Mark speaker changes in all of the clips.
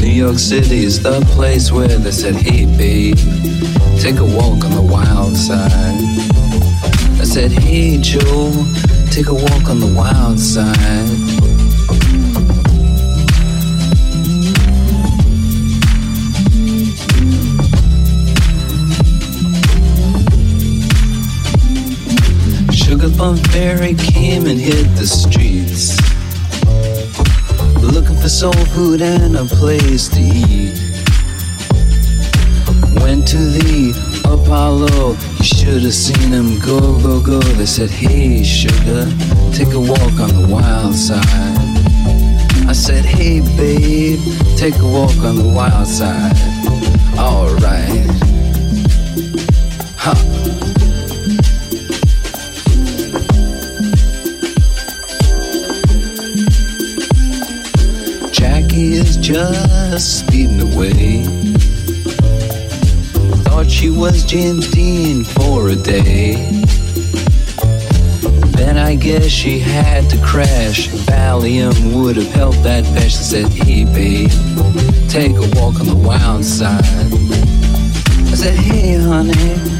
Speaker 1: New York City is the place where they said he'd be. Take a walk on the wild side. I said, hey Joe, take a walk on the wild side. Sugar Plum Fairy came and hit the streets. Looking for soul food and a place to eat. Went to the Apollo, you should have seen them go, go, go. They said, Hey, sugar, take a walk on the wild side. I said, Hey, babe, take a walk on the wild side. Alright. Ha. just speeding away. Thought she was Jim Dean for a day. Then I guess she had to crash. Valium would have helped that bitch. She said, hey babe, take a walk on the wild side. I said, hey honey.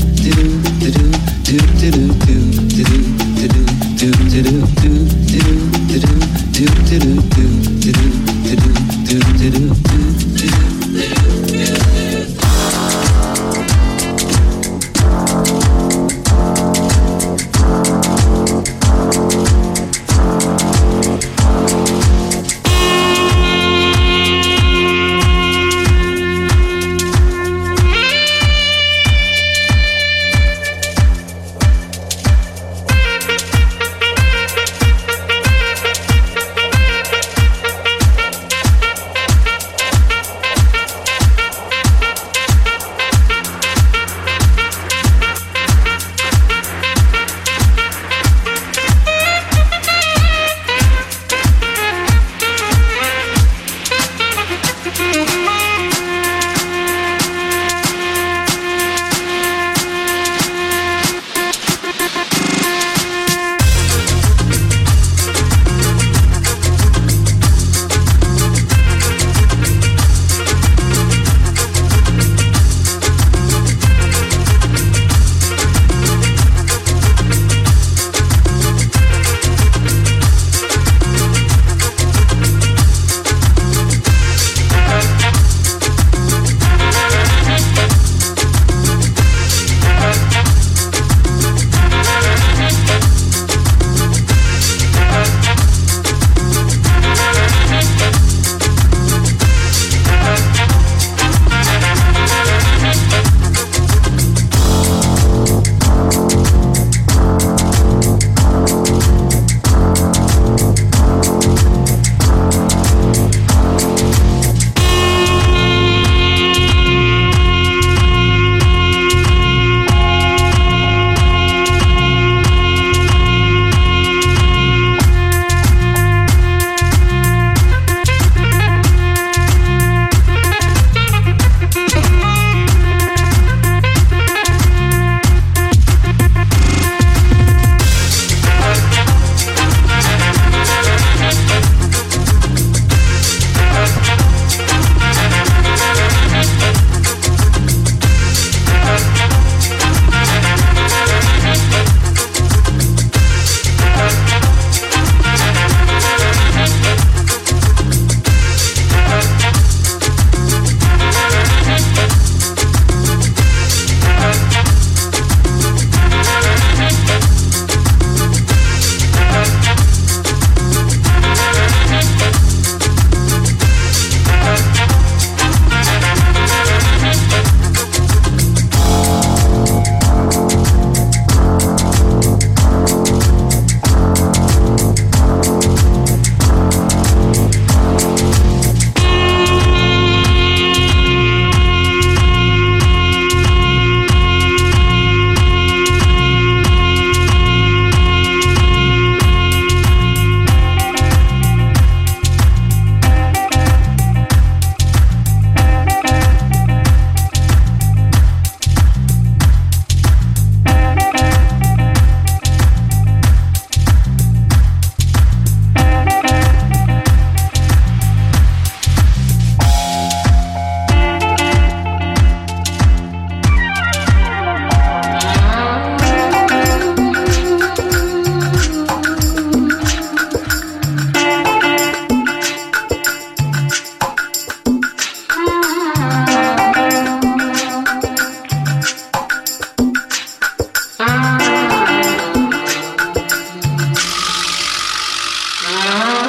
Speaker 1: do do do
Speaker 2: Ah.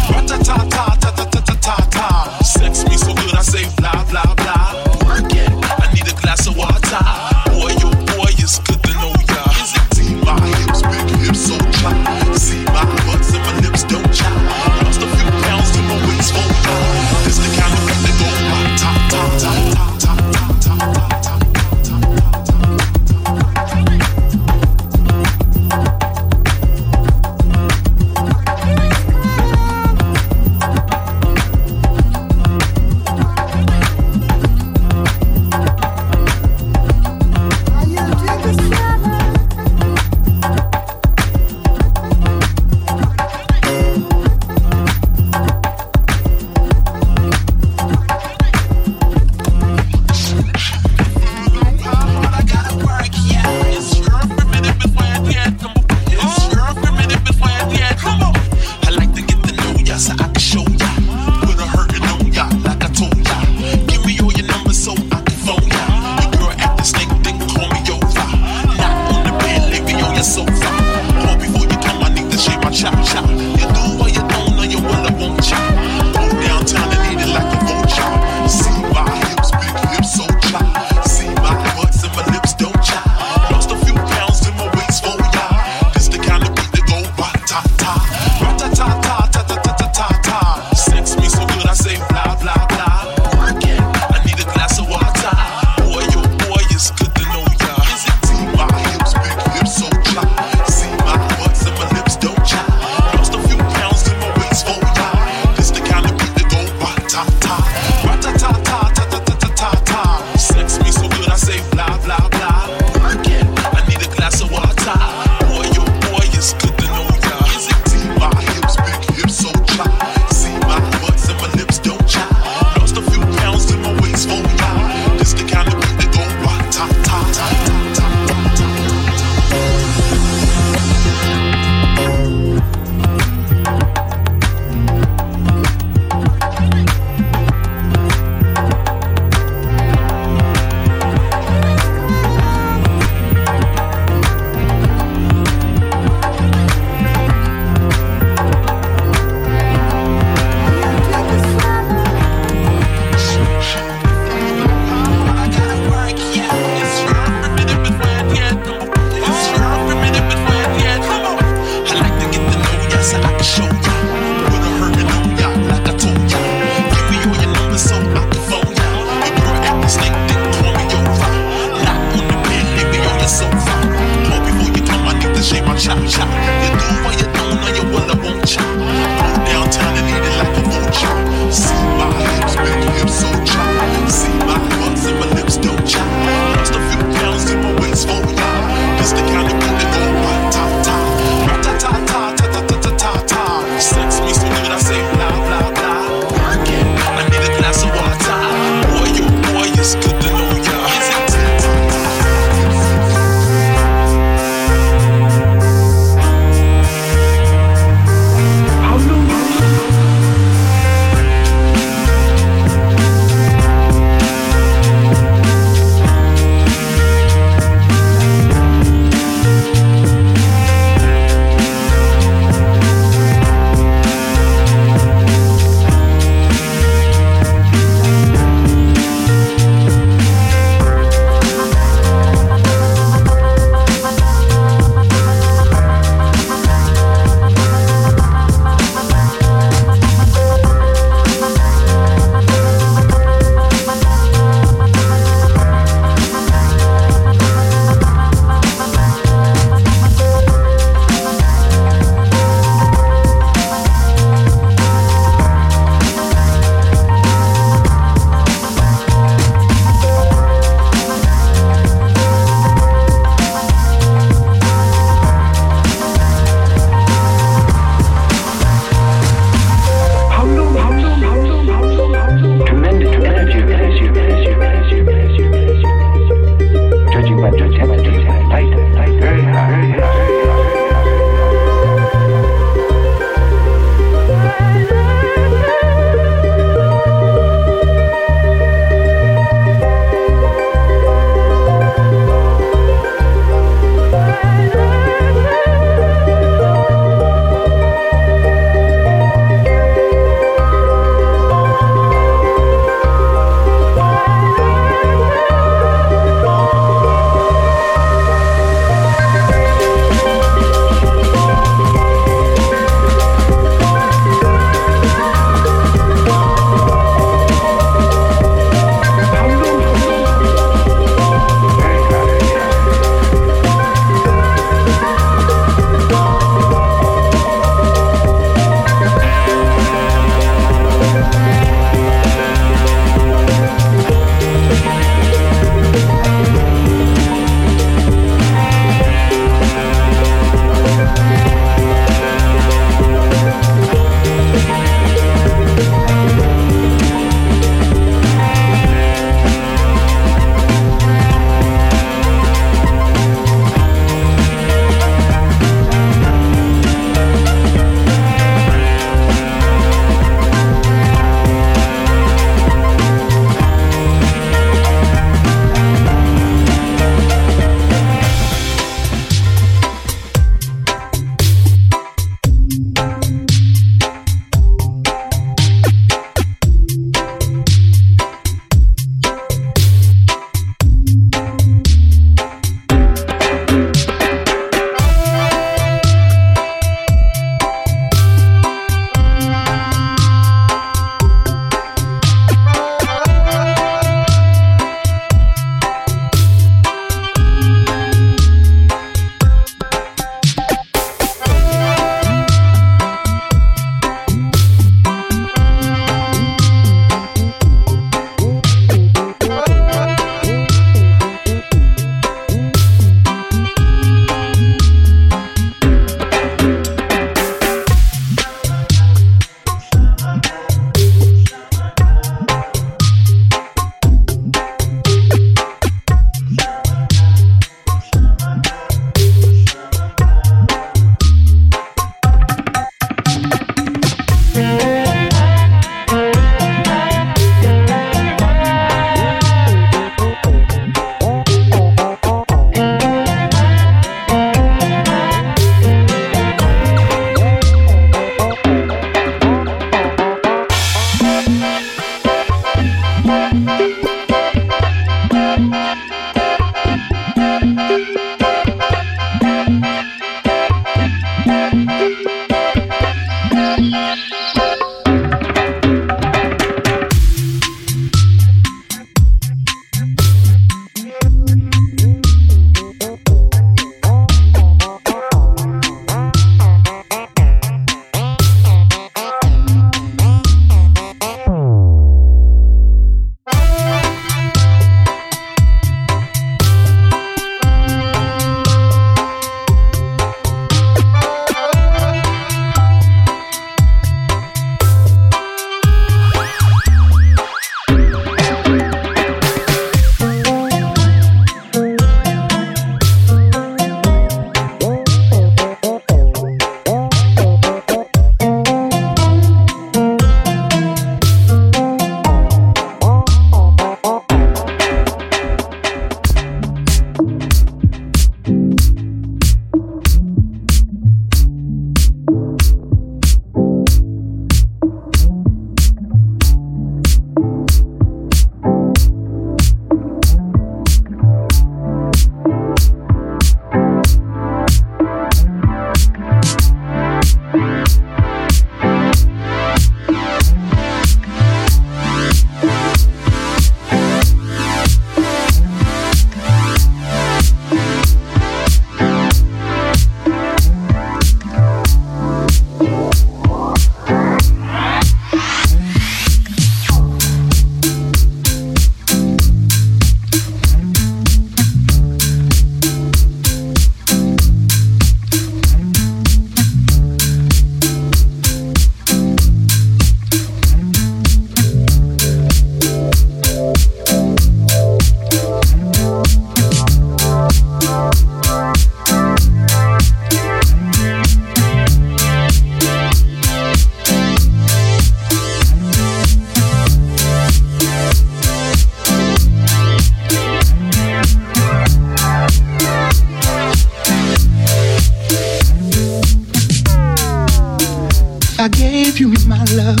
Speaker 3: I gave you my love.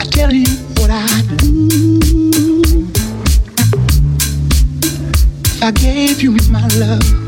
Speaker 3: I tell you what I do. If I gave you my love.